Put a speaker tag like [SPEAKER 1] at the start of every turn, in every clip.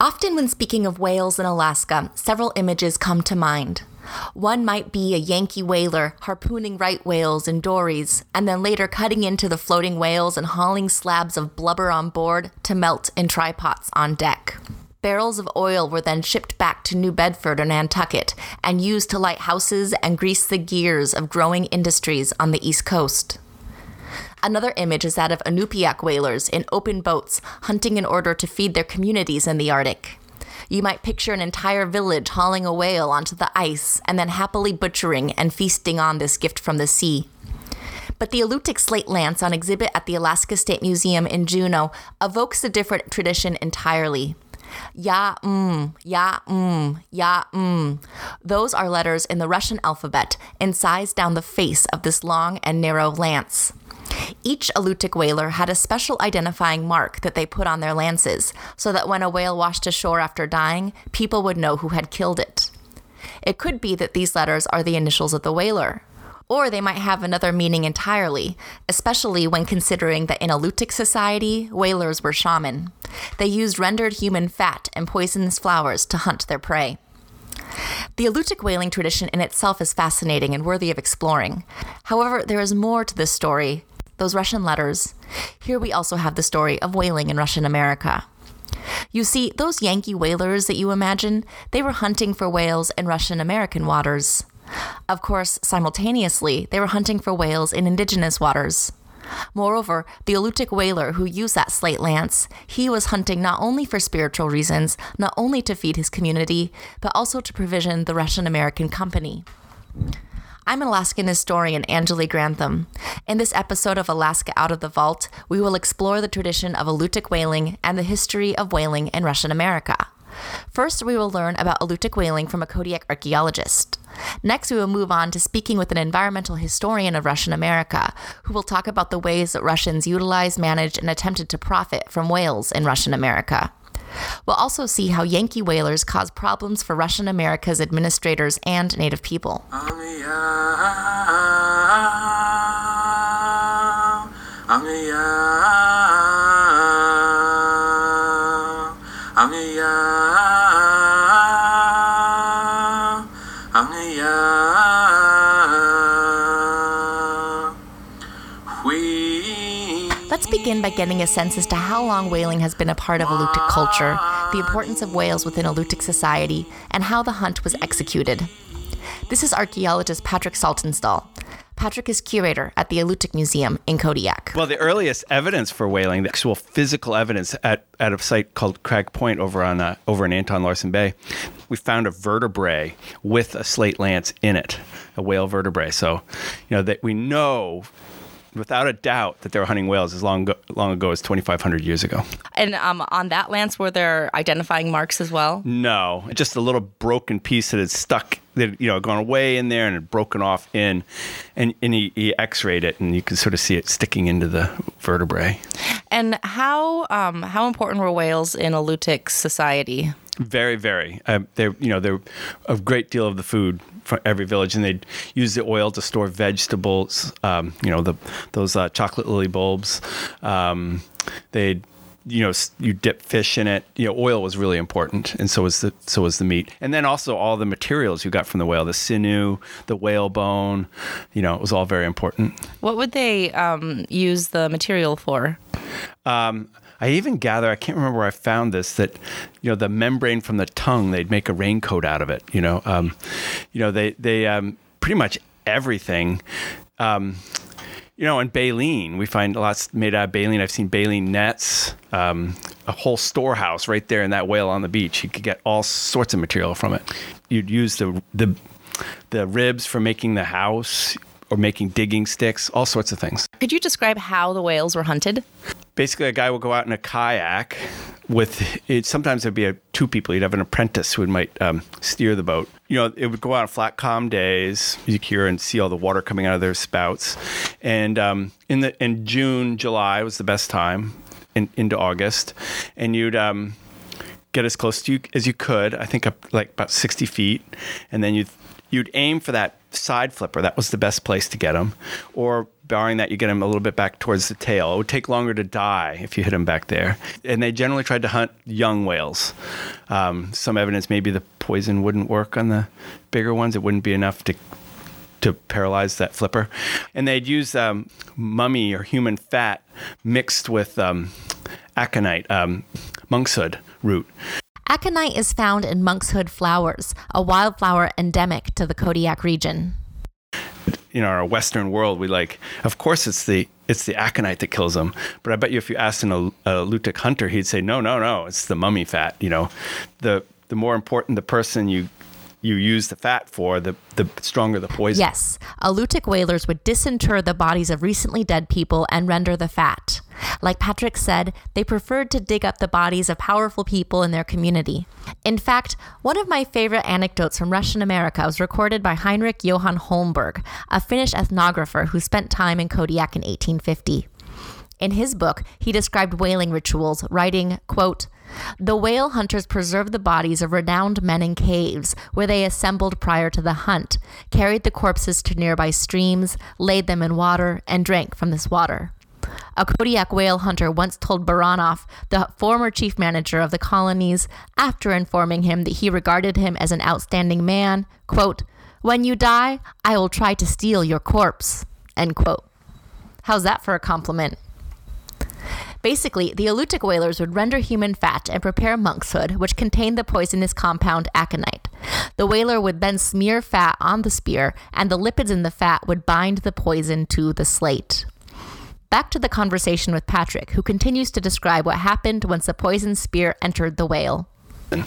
[SPEAKER 1] Often, when speaking of whales in Alaska, several images come to mind. One might be a Yankee whaler harpooning right whales in dories, and then later cutting into the floating whales and hauling slabs of blubber on board to melt in trypots on deck. Barrels of oil were then shipped back to New Bedford or Nantucket and used to light houses and grease the gears of growing industries on the East Coast. Another image is that of Inupiaq whalers in open boats hunting in order to feed their communities in the Arctic. You might picture an entire village hauling a whale onto the ice and then happily butchering and feasting on this gift from the sea. But the Alutiiq slate lance on exhibit at the Alaska State Museum in Juneau evokes a different tradition entirely. Ya mm, ya mm, ya mm. Those are letters in the Russian alphabet incised down the face of this long and narrow lance. Each Alutiiq whaler had a special identifying mark that they put on their lances, so that when a whale washed ashore after dying, people would know who had killed it. It could be that these letters are the initials of the whaler, or they might have another meaning entirely, especially when considering that in Alutiiq society, whalers were shaman. They used rendered human fat and poisonous flowers to hunt their prey. The Alutiiq whaling tradition in itself is fascinating and worthy of exploring. However, there is more to this story those Russian letters. Here we also have the story of whaling in Russian America. You see, those Yankee whalers that you imagine, they were hunting for whales in Russian American waters. Of course, simultaneously, they were hunting for whales in indigenous waters. Moreover, the Alutiiq whaler who used that slate lance, he was hunting not only for spiritual reasons, not only to feed his community, but also to provision the Russian American company. I'm Alaskan historian Anjali Grantham. In this episode of Alaska Out of the Vault, we will explore the tradition of Alutiiq whaling and the history of whaling in Russian America. First, we will learn about Alutiiq whaling from a Kodiak archaeologist. Next, we will move on to speaking with an environmental historian of Russian America, who will talk about the ways that Russians utilized, managed, and attempted to profit from whales in Russian America. We'll also see how Yankee whalers cause problems for Russian America's administrators and Native people. Begin by getting a sense as to how long whaling has been a part of Alutiiq culture, the importance of whales within Alutiiq society, and how the hunt was executed. This is archaeologist Patrick Saltonstall. Patrick is curator at the Alutiiq Museum in Kodiak.
[SPEAKER 2] Well, the earliest evidence for whaling, the actual physical evidence at, at a site called Crag Point over on uh, over in Anton Larsen Bay, we found a vertebrae with a slate lance in it, a whale vertebrae. So, you know that we know without a doubt that they were hunting whales as long, long ago as 2,500 years ago.
[SPEAKER 1] And um, on that lance, were there identifying marks as well?
[SPEAKER 2] No, just a little broken piece that had stuck, that you know, gone away in there and had broken off in, and, and he, he X-rayed it, and you could sort of see it sticking into the vertebrae.
[SPEAKER 1] And how um, how important were whales in Alutiiq society?
[SPEAKER 2] Very, very. Uh, they're you know they're a great deal of the food for every village, and they'd use the oil to store vegetables. Um, you know the those uh, chocolate lily bulbs. Um, they'd you know you dip fish in it you know oil was really important and so was the so was the meat and then also all the materials you got from the whale the sinew the whale bone you know it was all very important
[SPEAKER 1] what would they um, use the material for
[SPEAKER 2] um, I even gather, I can't remember where I found this, that, you know, the membrane from the tongue, they'd make a raincoat out of it. You know, um, you know, they, they, um, pretty much everything, um, you know, and baleen, we find lots made out of baleen. I've seen baleen nets, um, a whole storehouse right there in that whale on the beach. You could get all sorts of material from it. You'd use the, the, the ribs for making the house or making digging sticks, all sorts of things.
[SPEAKER 1] Could you describe how the whales were hunted?
[SPEAKER 2] basically a guy would go out in a kayak with it sometimes there'd be a, two people. You'd have an apprentice who might um, steer the boat. You know it would go out on flat calm days. You could hear and see all the water coming out of their spouts. And um, in the in june july was the best time in, into august. And you'd um, get as close to you as you could i think up like about 60 feet. And then you'd you'd aim for that side flipper that was the best place to get them or barring that, you get them a little bit back towards the tail. It would take longer to die if you hit them back there. And they generally tried to hunt young whales. Um, some evidence maybe the poison wouldn't work on the bigger ones. It wouldn't be enough to to paralyze that flipper. And they'd use um, mummy or human fat mixed with um, aconite, um, monkshood root.
[SPEAKER 1] Aconite is found in monkshood flowers, a wildflower endemic to the Kodiak region.
[SPEAKER 2] In our Western world, we like, of course, it's the it's the aconite that kills them. But I bet you, if you asked an, a hunter, he'd say, no, no, no, it's the mummy fat. You know, the the more important the person you you use the fat for, the, the stronger the poison.
[SPEAKER 1] Yes, Alutiiq whalers would disinter the bodies of recently dead people and render the fat. Like Patrick said, they preferred to dig up the bodies of powerful people in their community. In fact, one of my favorite anecdotes from Russian America was recorded by Heinrich Johann Holmberg, a Finnish ethnographer who spent time in Kodiak in 1850. In his book, he described whaling rituals, writing, quote, the whale hunters preserved the bodies of renowned men in caves where they assembled prior to the hunt, carried the corpses to nearby streams, laid them in water, and drank from this water. A Kodiak whale hunter once told Baranov, the former chief manager of the colonies, after informing him that he regarded him as an outstanding man, quote, When you die, I will try to steal your corpse. End quote. How's that for a compliment? Basically, the Alutiiq whalers would render human fat and prepare monkshood, which contained the poisonous compound aconite. The whaler would then smear fat on the spear, and the lipids in the fat would bind the poison to the slate. Back to the conversation with Patrick, who continues to describe what happened once the poison spear entered the whale.
[SPEAKER 2] And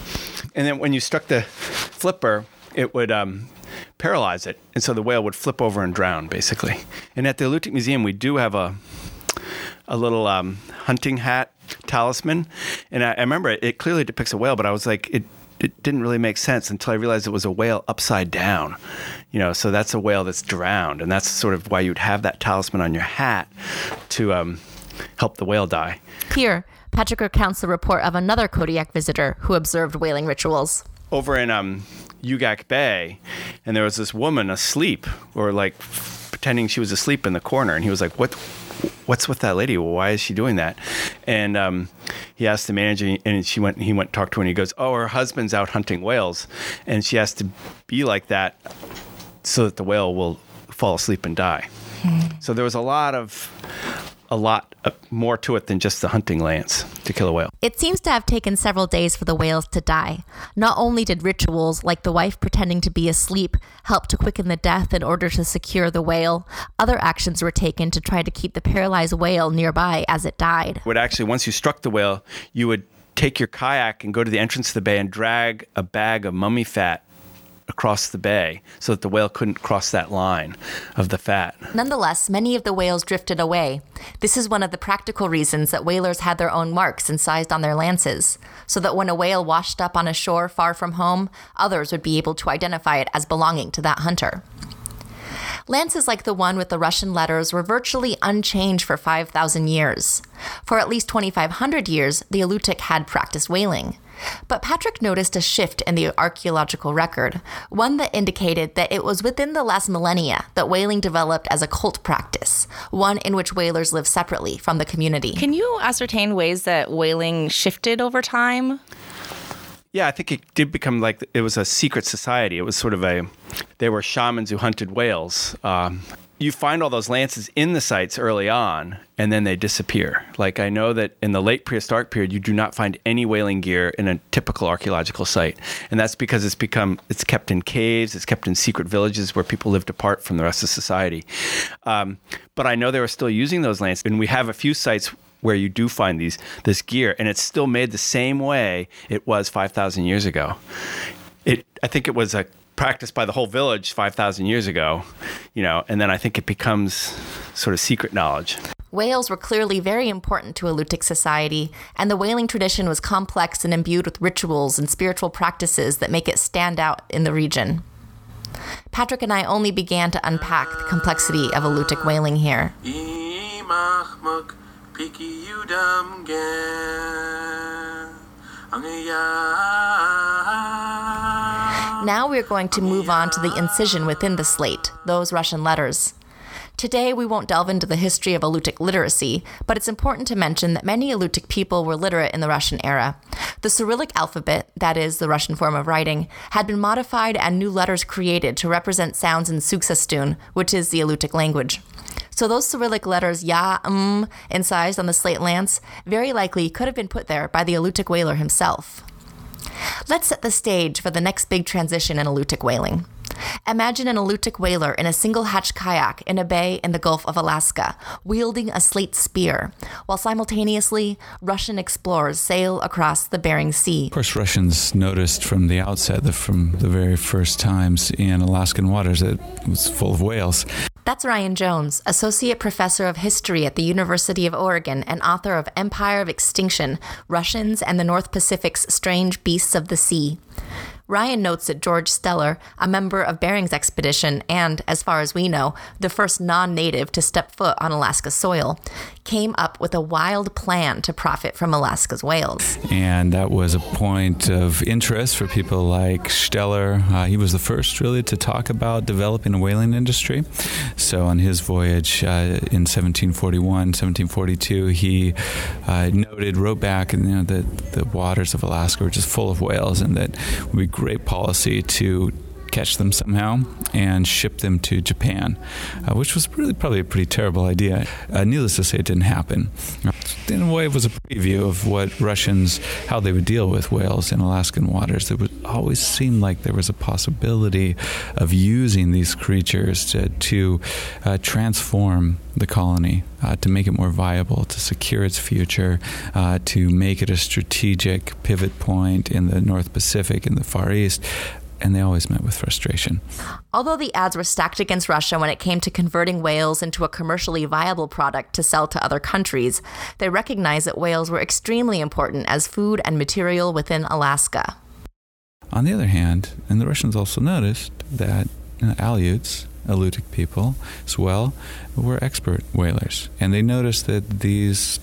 [SPEAKER 2] then when you struck the flipper, it would um, paralyze it. And so the whale would flip over and drown, basically. And at the Alutiiq Museum, we do have a a little um, hunting hat talisman, and I, I remember it, it, clearly depicts a whale, but I was like, it it didn't really make sense until I realized it was a whale upside down. You know, so that's a whale that's drowned, and that's sort of why you'd have that talisman on your hat to um, help the whale die.
[SPEAKER 1] Here, Patrick recounts the report of another Kodiak visitor who observed whaling rituals.
[SPEAKER 2] Over in um, Ugak Bay, and there was this woman asleep, or like pretending she was asleep in the corner, and he was like, "What? What's with that lady? why is she doing that? And um, he asked the manager, and she went. He went talked to her, and he goes, "Oh, her husband's out hunting whales, and she has to be like that so that the whale will fall asleep and die." Hmm. So there was a lot of a lot uh, more to it than just the hunting lance to kill a whale.
[SPEAKER 1] It seems to have taken several days for the whales to die. Not only did rituals, like the wife pretending to be asleep, help to quicken the death in order to secure the whale, other actions were taken to try to keep the paralyzed whale nearby as it died.
[SPEAKER 2] Would actually, once you struck the whale, you would take your kayak and go to the entrance to the bay and drag a bag of mummy fat across the bay so that the whale couldn't cross that line of the fat.
[SPEAKER 1] Nonetheless, many of the whales drifted away. This is one of the practical reasons that whalers had their own marks incised on their lances, so that when a whale washed up on a shore far from home, others would be able to identify it as belonging to that hunter. Lances like the one with the Russian letters were virtually unchanged for 5,000 years. For at least 2,500 years, the Alutiiq had practiced whaling. But Patrick noticed a shift in the archaeological record, one that indicated that it was within the last millennia that whaling developed as a cult practice, one in which whalers live separately from the community.
[SPEAKER 3] Can you ascertain ways that whaling shifted over time?
[SPEAKER 2] Yeah, I think it did become like it was a secret society. It was sort of a, they were shamans who hunted whales. Um, you find all those lances in the sites early on and then they disappear. Like I know that in the late prehistoric period you do not find any whaling gear in a typical archaeological site. And that's because it's become it's kept in caves, it's kept in secret villages where people lived apart from the rest of society. Um, but I know they were still using those lances and we have a few sites where you do find these this gear and it's still made the same way it was 5000 years ago. It I think it was a practiced by the whole village 5,000 years ago, you know, and then I think it becomes sort of secret knowledge.
[SPEAKER 1] Whales were clearly very important to Alutiiq society, and the whaling tradition was complex and imbued with rituals and spiritual practices that make it stand out in the region. Patrick and I only began to unpack the complexity of Alutiiq whaling here. Now we're going to move on to the incision within the slate, those Russian letters. Today, we won't delve into the history of Alutiiq literacy, but it's important to mention that many Alutiiq people were literate in the Russian era. The Cyrillic alphabet, that is, the Russian form of writing, had been modified and new letters created to represent sounds in Suksastun, which is the Alutiiq language. So those Cyrillic letters ya, um, incised on the slate lance very likely could have been put there by the Alutiiq whaler himself. Let's set the stage for the next big transition in Alutiiq whaling. Imagine an Alutiiq whaler in a single hatch kayak in a bay in the Gulf of Alaska, wielding a slate spear, while simultaneously Russian explorers sail across the Bering Sea.
[SPEAKER 4] Of course, Russians noticed from the outset, from the very first times in Alaskan waters, that it was full of whales.
[SPEAKER 1] That's Ryan Jones, Associate Professor of History at the University of Oregon and author of Empire of Extinction Russians and the North Pacific's Strange Beasts of the Sea. Ryan notes that George Steller, a member of Bering's expedition and, as far as we know, the first non native to step foot on Alaska soil, came up with a wild plan to profit from Alaska's whales.
[SPEAKER 4] And that was a point of interest for people like Steller. Uh, he was the first, really, to talk about developing a whaling industry. So, on his voyage uh, in 1741, 1742, he uh, noted, wrote back, you know, that the waters of Alaska were just full of whales and that be great policy to catch them somehow and ship them to Japan, uh, which was really probably a pretty terrible idea. Uh, needless to say, it didn't happen. In a way, it was a preview of what Russians, how they would deal with whales in Alaskan waters. It would always seem like there was a possibility of using these creatures to, to uh, transform the colony, uh, to make it more viable, to secure its future, uh, to make it a strategic pivot point in the North Pacific in the Far East and they always met with frustration.
[SPEAKER 1] Although the ads were stacked against Russia when it came to converting whales into a commercially viable product to sell to other countries, they recognized that whales were extremely important as food and material within Alaska.
[SPEAKER 4] On the other hand, and the Russians also noticed that you know, Aleuts, Alutiiq people as well, were expert whalers. And they noticed that these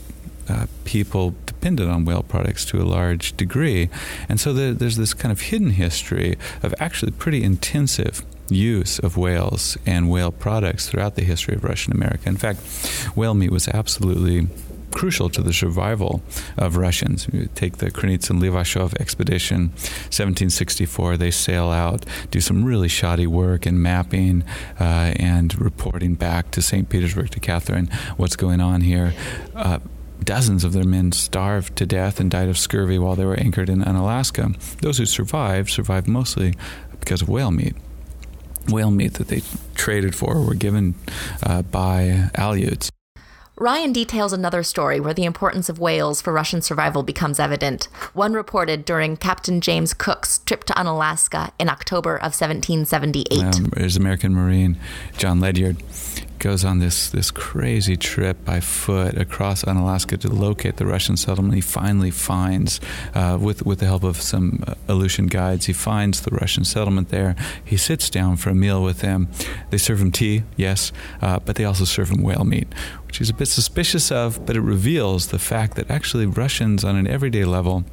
[SPEAKER 4] uh, people depended on whale products to a large degree. And so there, there's this kind of hidden history of actually pretty intensive use of whales and whale products throughout the history of Russian America. In fact, whale meat was absolutely crucial to the survival of Russians. You take the Krenitsyn Levashov expedition, 1764. They sail out, do some really shoddy work in mapping uh, and reporting back to St. Petersburg to Catherine what's going on here. Uh, dozens of their men starved to death and died of scurvy while they were anchored in, Unalaska. Those who survived survived mostly because of whale meat. Whale meat that they traded for were given uh, by Aleuts.
[SPEAKER 1] Ryan details another story where the importance of whales for Russian survival becomes evident, one reported during Captain James Cook's trip to Unalaska in October of 1778. Um,
[SPEAKER 4] there's American Marine John Ledyard goes on this this crazy trip by foot across Unalaska to locate the Russian settlement. He finally finds, uh, with with the help of some uh, Aleutian guides, he finds the Russian settlement there. He sits down for a meal with them. They serve him tea, yes, uh, but they also serve him whale meat, which he's a bit suspicious of. But it reveals the fact that actually Russians, on an everyday level,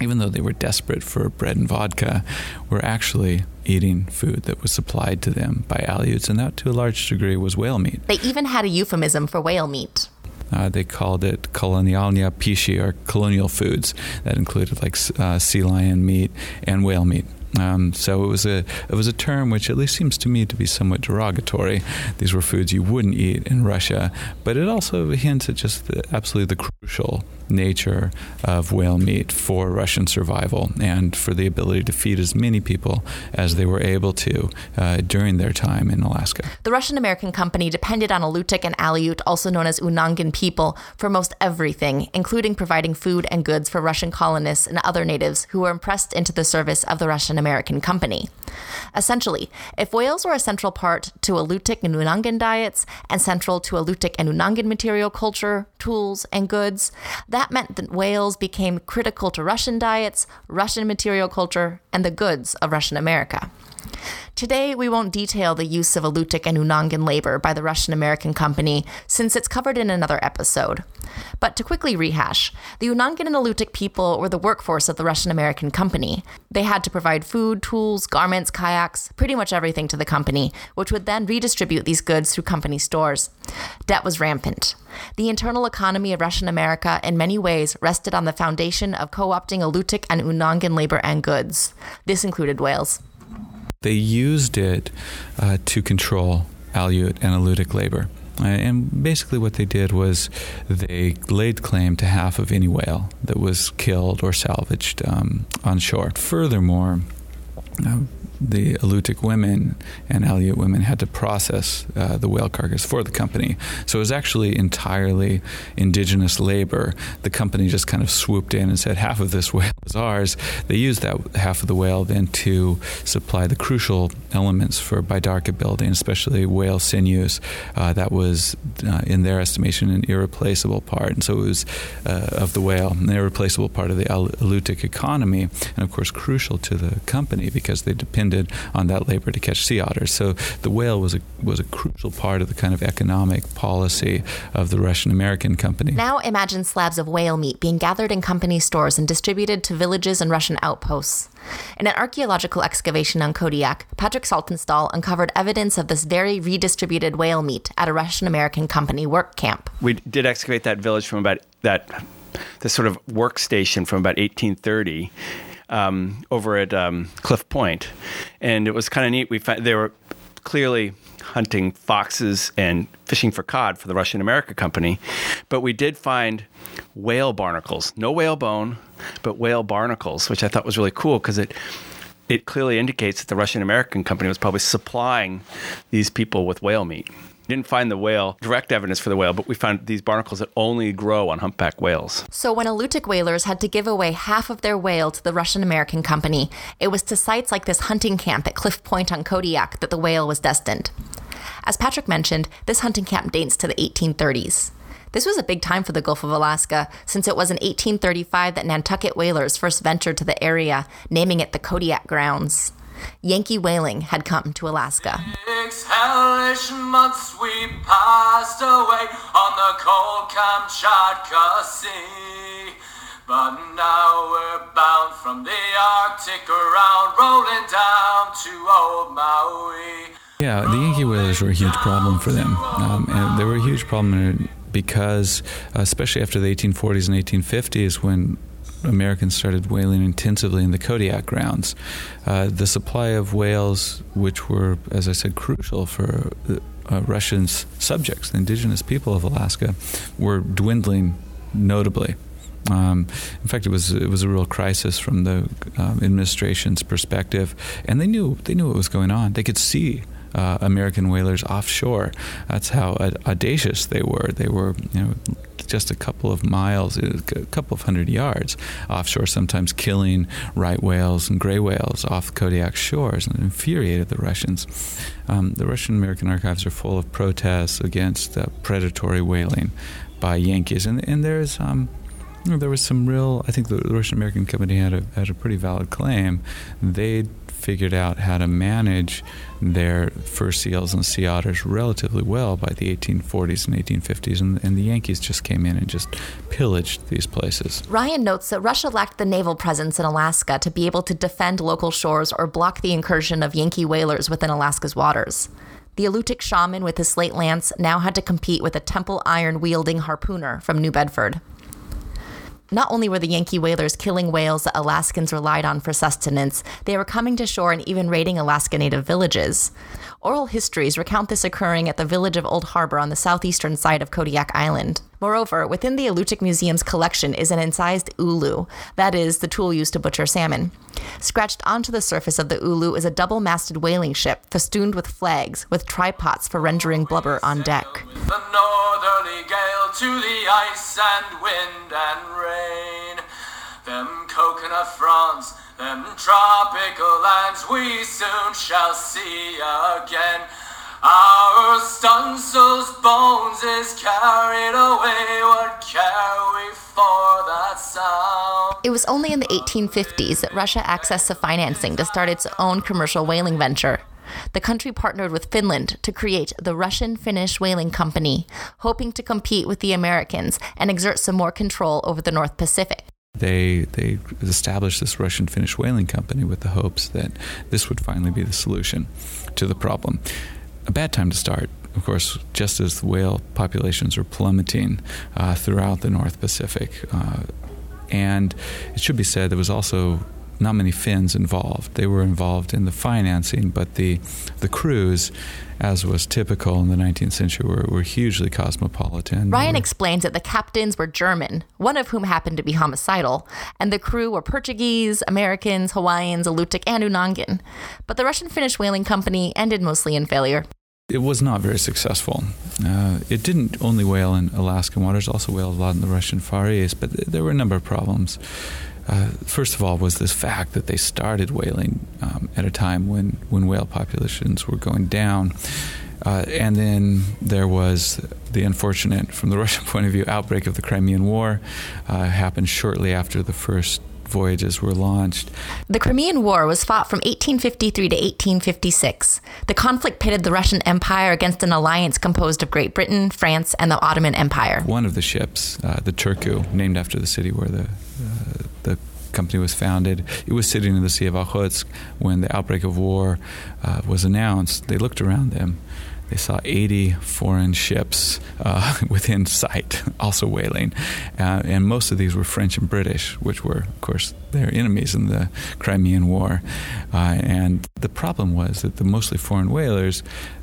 [SPEAKER 4] even though they were desperate for bread and vodka, were actually eating food that was supplied to them by Aleuts, and that to a large degree was whale meat.
[SPEAKER 1] They even had a euphemism for whale meat.
[SPEAKER 4] Uh, they called it kolonialnia pishi, or colonial foods. That included like uh, sea lion meat and whale meat. Um, so it was a it was a term which at least seems to me to be somewhat derogatory. These were foods you wouldn't eat in Russia, but it also hints at just the, absolutely the crucial nature of whale meat for Russian survival and for the ability to feed as many people as they were able to uh, during their time in Alaska.
[SPEAKER 1] The Russian American company depended on Alutiiq and Aleut, also known as Unangan people, for most everything, including providing food and goods for Russian colonists and other natives who were impressed into the service of the Russian American company. Essentially, if whales were a central part to Alutiiq and Unangan diets and central to Alutiiq and Unangan material culture, tools, and goods, that meant that whales became critical to Russian diets, Russian material culture, and the goods of Russian America. Today, we won't detail the use of Alutiiq and Unangan labor by the Russian American company since it's covered in another episode. But to quickly rehash, the Unangan and Alutiiq people were the workforce of the Russian American company. They had to provide food, tools, garments, kayaks, pretty much everything to the company, which would then redistribute these goods through company stores. Debt was rampant. The internal economy of Russian America, in many ways, rested on the foundation of co opting Alutiiq and Unangan labor and goods. This included whales.
[SPEAKER 4] They used it uh, to control Aleut and Alutiiq labor. Uh, and basically, what they did was they laid claim to half of any whale that was killed or salvaged um, on shore. Furthermore, uh, the Alutiiq women and Aleut women had to process uh, the whale carcass for the company. So it was actually entirely indigenous labor. The company just kind of swooped in and said, half of this whale is ours. They used that half of the whale then to supply the crucial elements for bidarka building, especially whale sinews. Uh, that was, uh, in their estimation, an irreplaceable part. And so it was uh, of the whale, an irreplaceable part of the Alutiiq economy, and of course crucial to the company because they depended depended on that labor to catch sea otters. So the whale was a was a crucial part of the kind of economic policy of the Russian American company.
[SPEAKER 1] Now imagine slabs of whale meat being gathered in company stores and distributed to villages and Russian outposts. In an archaeological excavation on Kodiak, Patrick Saltonstall uncovered evidence of this very redistributed whale meat at a Russian American company work camp.
[SPEAKER 2] We did excavate that village from about that this sort of workstation from about 1830 um, over at um, Cliff Point, and it was kind of neat. We found they were clearly hunting foxes and fishing for cod for the Russian America Company, but we did find whale barnacles, no whale bone, but whale barnacles, which I thought was really cool because it it clearly indicates that the Russian American company was probably supplying these people with whale meat didn't find the whale, direct evidence for the whale, but we found these barnacles that only grow on humpback whales.
[SPEAKER 1] So when Alutiiq whalers had to give away half of their whale to the Russian American company, it was to sites like this hunting camp at Cliff Point on Kodiak that the whale was destined. As Patrick mentioned, this hunting camp dates to the 1830s. This was a big time for the Gulf of Alaska, since it was in 1835 that Nantucket whalers first ventured to the area, naming it the Kodiak Grounds. Yankee whaling had come to Alaska. Six hellish months we passed away on the cold Kamchatka Sea. But now we're bound from the Arctic around, rolling down to old Maui.
[SPEAKER 4] Yeah, the Yankee whalers were a huge problem for them. Um, and they were a huge problem because, especially after the 1840s and 1850s, when Americans started whaling intensively in the Kodiak grounds. Uh, the supply of whales, which were, as I said, crucial for uh, Russians' subjects, the indigenous people of Alaska, were dwindling notably. Um, in fact, it was it was a real crisis from the um, administration's perspective, and they knew they knew what was going on. They could see uh, American whalers offshore. That's how audacious they were. They were, you know, just a couple of miles, a couple of hundred yards offshore, sometimes killing right whales and gray whales off Kodiak shores, and infuriated the Russians. Um, the Russian American archives are full of protests against uh, predatory whaling by Yankees, and and there's um, there was some real. I think the Russian American company had a had a pretty valid claim. They figured out how to manage their fur seals and sea otters relatively well by the 1840s and 1850s, and, and, the Yankees just came in and just pillaged these places.
[SPEAKER 1] Ryan notes that Russia lacked the naval presence in Alaska to be able to defend local shores or block the incursion of Yankee whalers within Alaska's waters. The Alutiiq shaman with his slate lance now had to compete with a temple iron wielding harpooner from New Bedford. Not only were the Yankee whalers killing whales that Alaskans relied on for sustenance, they were coming to shore and even raiding Alaska Native villages. Oral histories recount this occurring at the village of Old Harbor on the southeastern side of Kodiak Island. Moreover, within the Alutiiq Museum's collection is an incised ulu, that is, the tool used to butcher salmon. Scratched onto the surface of the ulu is a double masted whaling ship festooned with flags, with trypots for rendering blubber on deck. To the ice and wind and rain. Them coconut fronds them tropical lands we soon shall see again. Our Stunsel's bones is carried away. What care we for that sound? It was only in the 1850s that Russia accessed the financing to start its own commercial whaling venture. The country partnered with Finland to create the Russian Finnish Whaling Company, hoping to compete with the Americans and exert some more control over the North Pacific.
[SPEAKER 4] They they established this Russian Finnish whaling company with the hopes that this would finally be the solution to the problem. A bad time to start, of course, just as the whale populations are plummeting uh, throughout the North Pacific. Uh, and it should be said there was also not many Finns involved. They were involved in the financing, but the the crews, as was typical in the 19th century, were, were hugely cosmopolitan.
[SPEAKER 1] Ryan explains that the captains were German, one of whom happened to be homicidal, and the crew were Portuguese, Americans, Hawaiians, Alutiiq, and Unangan. But the Russian Finnish whaling company ended mostly in failure.
[SPEAKER 4] It was not very successful. Uh, it didn't only whale in Alaskan waters, also whaled a lot in the Russian Far East, but th- there were a number of problems. Uh, first of all, was this fact that they started whaling um, at a time when, when whale populations were going down. Uh, and then there was the unfortunate, from the Russian point of view, outbreak of the Crimean War. Uh, happened shortly after the first voyages were launched.
[SPEAKER 1] The Crimean War was fought from 1853 to 1856. The conflict pitted the Russian Empire against an alliance composed of Great Britain, France, and the Ottoman Empire.
[SPEAKER 4] One of the ships, uh, the Turku, named after the city where the uh, the company was founded. It was sitting in the Sea of Okhotsk when the outbreak of war uh, was announced. They looked around them. They saw 80 foreign ships uh, within sight, also whaling. Uh, and most of these were French and British, which were, of course, their enemies in the Crimean War. Uh, and the problem was that the mostly foreign whalers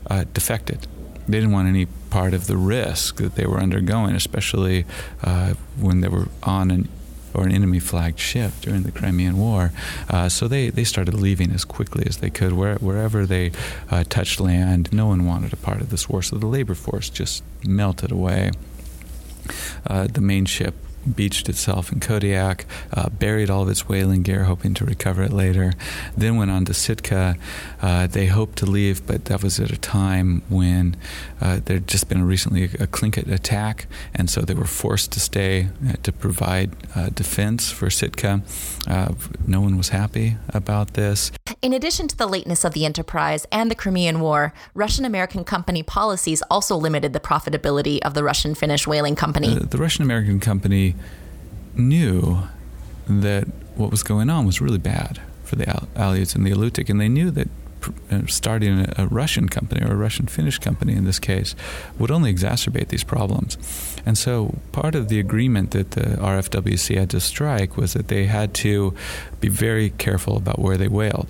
[SPEAKER 4] uh, defected. They didn't want any part of the risk that they were undergoing, especially uh, when they were on an or an enemy flagged ship during the Crimean War. Uh, so they, they started leaving as quickly as they could. Where, wherever they uh, touched land, no one wanted a part of this war. So the labor force just melted away. Uh, the main ship beached itself in Kodiak, uh, buried all of its whaling gear, hoping to recover it later. Then went on to Sitka. Uh, they hoped to leave, but that was at a time when uh, there had just been recently a, a Tlingit attack, and so they were forced to stay uh, to provide uh, defense for Sitka. Uh, no one was happy about this.
[SPEAKER 1] In addition to the lateness of the enterprise and the Crimean War, Russian American company policies also limited the profitability of the Russian Finnish whaling company.
[SPEAKER 4] the Russian American company knew that what was going on was really bad for the Al- Aleuts and the Alutiiq, and they knew that uh, starting a Russian company or a Russian Finnish company in this case would only exacerbate these problems. And so part of the agreement that the RFWC had to strike was that they had to be very careful about where they whaled.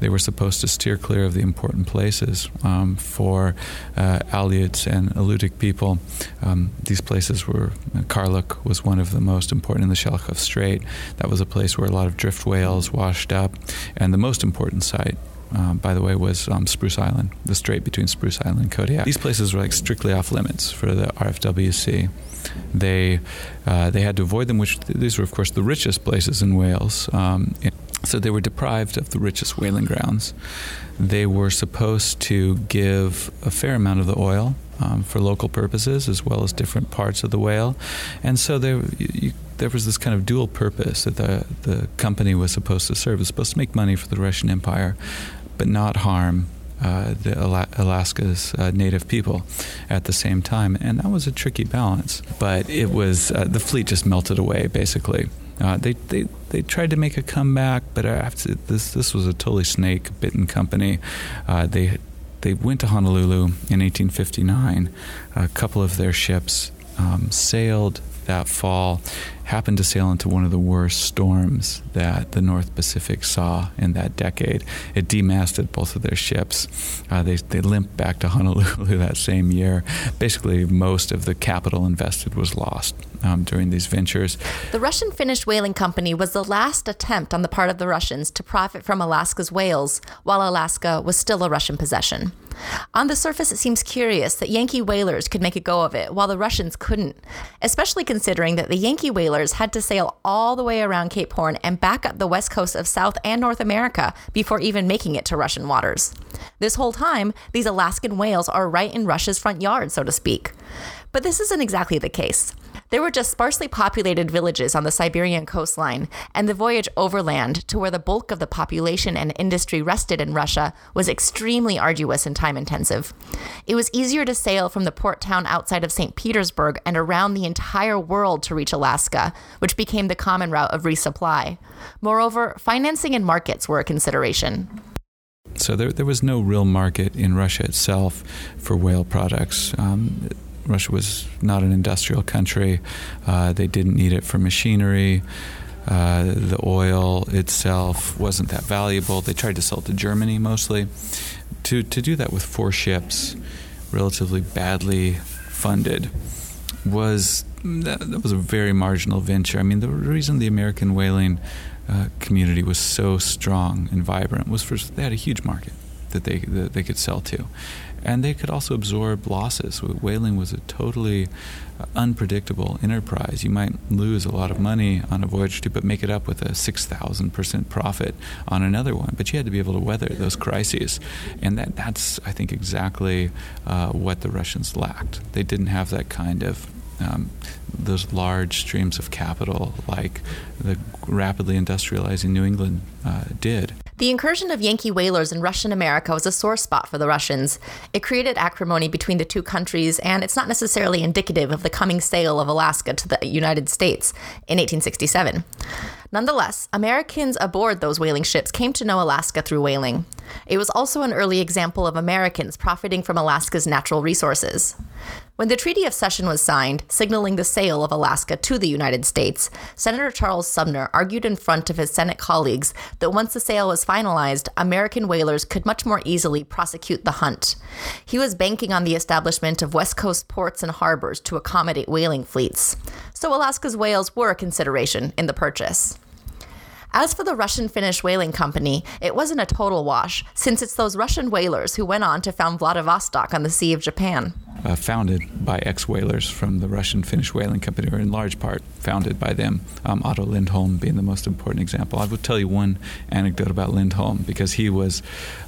[SPEAKER 4] They were supposed to steer clear of the important places um, for uh, Aleuts and Alutiiq people. Um, these places were, uh, Karluk was one of the most important in the Shelikof Strait. That was a place where a lot of drift whales washed up. And the most important site um, by the way, was um, Spruce Island, the strait between Spruce Island and Kodiak. These places were like strictly off limits for the RFWC. They uh, they had to avoid them, which these were, of course, the richest places in whales. Um, so they were deprived of the richest whaling grounds. They were supposed to give a fair amount of the oil um, for local purposes as well as different parts of the whale. And so there, you, there was this kind of dual purpose that the, the company was supposed to serve. It was supposed to make money for the Russian Empire, but not harm uh, the Ala- Alaska's uh, native people at the same time, and that was a tricky balance. But it was uh, the fleet just melted away basically. Uh, they, they they tried to make a comeback, but after this this was a totally snake bitten company. Uh, they they went to Honolulu in 1859. A couple of their ships um, sailed that fall happened to sail into one of the worst storms that the North Pacific saw in that decade. It demasted both of their ships. Uh, they, they limped back to Honolulu that same year. Basically, most of the capital invested was lost um, during these ventures.
[SPEAKER 1] The Russian Finnish Whaling Company was the last attempt on the part of the Russians to profit from Alaska's whales while Alaska was still a Russian possession. On the surface, it seems curious that Yankee whalers could make a go of it while the Russians couldn't, especially considering that the Yankee whalers had to sail all the way around Cape Horn and back up the west coast of South and North America before even making it to Russian waters. This whole time, these Alaskan whales are right in Russia's front yard, so to speak. But this isn't exactly the case. There were just sparsely populated villages on the Siberian coastline, and the voyage overland to where the bulk of the population and industry rested in Russia was extremely arduous and time intensive. It was easier to sail from the port town outside of St. Petersburg and around the entire world to reach Alaska, which became the common route of resupply. Moreover, financing and markets were a consideration.
[SPEAKER 4] So there, there was no real market in Russia itself for whale products. Um, Russia was not an industrial country. Uh, they didn't need it for machinery. Uh, the oil itself wasn't that valuable. They tried to sell it to Germany mostly. To, to do that with four ships, relatively badly funded, was that, that was a very marginal venture. I mean, the reason the American whaling uh, community was so strong and vibrant was first they had a huge market that they that they could sell to, and they could also absorb losses. Whaling was a totally uh, unpredictable enterprise. You might lose a lot of money on a voyage to, but make it up with a six thousand percent profit on another one. But you had to be able to weather those crises, and that that's I think exactly uh, what the Russians lacked. They didn't have that kind of um, those large streams of capital like the rapidly industrializing New England uh, did.
[SPEAKER 1] The incursion of Yankee whalers in Russian America was a sore spot for the Russians. It created acrimony between the two countries, and it's not necessarily indicative of the coming sale of Alaska to the United States in 1867. Nonetheless, Americans aboard those whaling ships came to know Alaska through whaling. It was also an early example of Americans profiting from Alaska's natural resources. When the Treaty of Cession was signed, signaling the sale of Alaska to the United States, Senator Charles Sumner argued in front of his Senate colleagues that once the sale was finalized, American whalers could much more easily prosecute the hunt. He was banking on the establishment of West Coast ports and harbors to accommodate whaling fleets. So Alaska's whales were a consideration in the purchase. As for the Russian Finnish whaling company, it wasn't a total wash, since it's those Russian whalers who went on to found Vladivostok on the Sea of Japan.
[SPEAKER 4] Uh, founded by ex whalers from the Russian Finnish whaling company, or in large part founded by them, um, Otto Lindholm being the most important example. I will tell you one anecdote about Lindholm because he was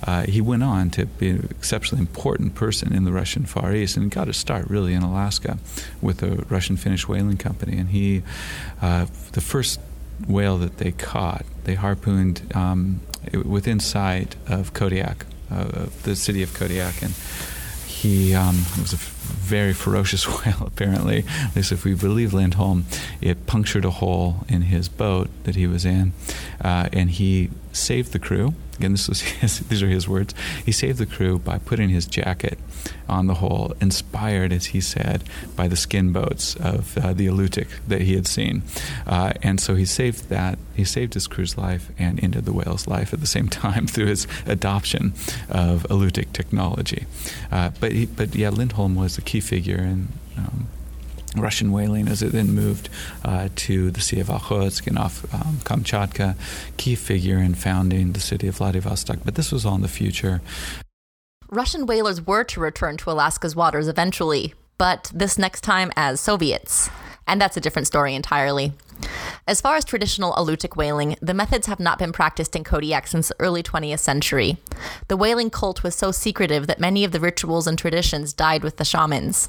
[SPEAKER 4] uh, he went on to be an exceptionally important person in the Russian Far East and got his start really in Alaska with the Russian Finnish whaling company. And he, uh, the first whale that they caught, they harpooned um, within sight of Kodiak, uh, the city of Kodiak, and he um, was a very ferocious whale. Apparently, at least if we believe Lindholm, it punctured a hole in his boat that he was in, uh, and he saved the crew again, this was his, these are his words. He saved the crew by putting his jacket on the hole, inspired, as he said, by the skin boats of uh, the Alutiiq that he had seen. Uh, and so he saved that. He saved his crew's life and ended the whale's life at the same time through his adoption of Alutiiq technology. Uh, but he, but yeah, Lindholm was a key figure in. Um, Russian whaling as it then moved uh, to the Sea of Okhotsk and off um, Kamchatka, key figure in founding the city of Vladivostok. But this was all in the future.
[SPEAKER 1] Russian whalers were to return to Alaska's waters eventually, but this next time as Soviets. And that's a different story entirely. As far as traditional Alutiiq whaling, the methods have not been practiced in Kodiak since the early 20th century. The whaling cult was so secretive that many of the rituals and traditions died with the shamans.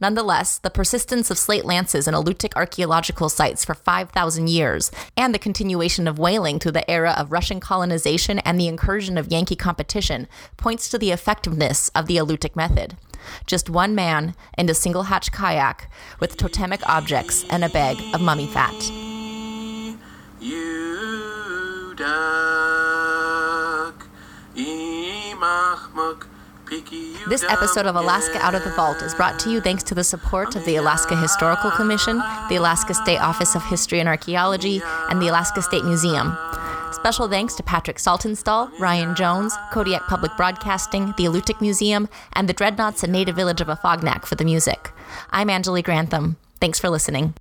[SPEAKER 1] Nonetheless, the persistence of slate lances in Alutiiq archaeological sites for 5,000 years, and the continuation of whaling through the era of Russian colonization and the incursion of Yankee competition points to the effectiveness of the Alutiiq method. Just one man in a single hatch kayak with totemic objects and a bag of mummy fat. This episode of Alaska Out of the Vault is brought to you thanks to the support of the Alaska Historical Commission, the Alaska State Office of History and Archaeology, and the Alaska State Museum. Special thanks to Patrick Saltonstall, Ryan Jones, Kodiak Public Broadcasting, the Alutiiq Museum, and the Dreadnoughts and Native Village of Afognak for the music. I'm Anjali Grantham. Thanks for listening.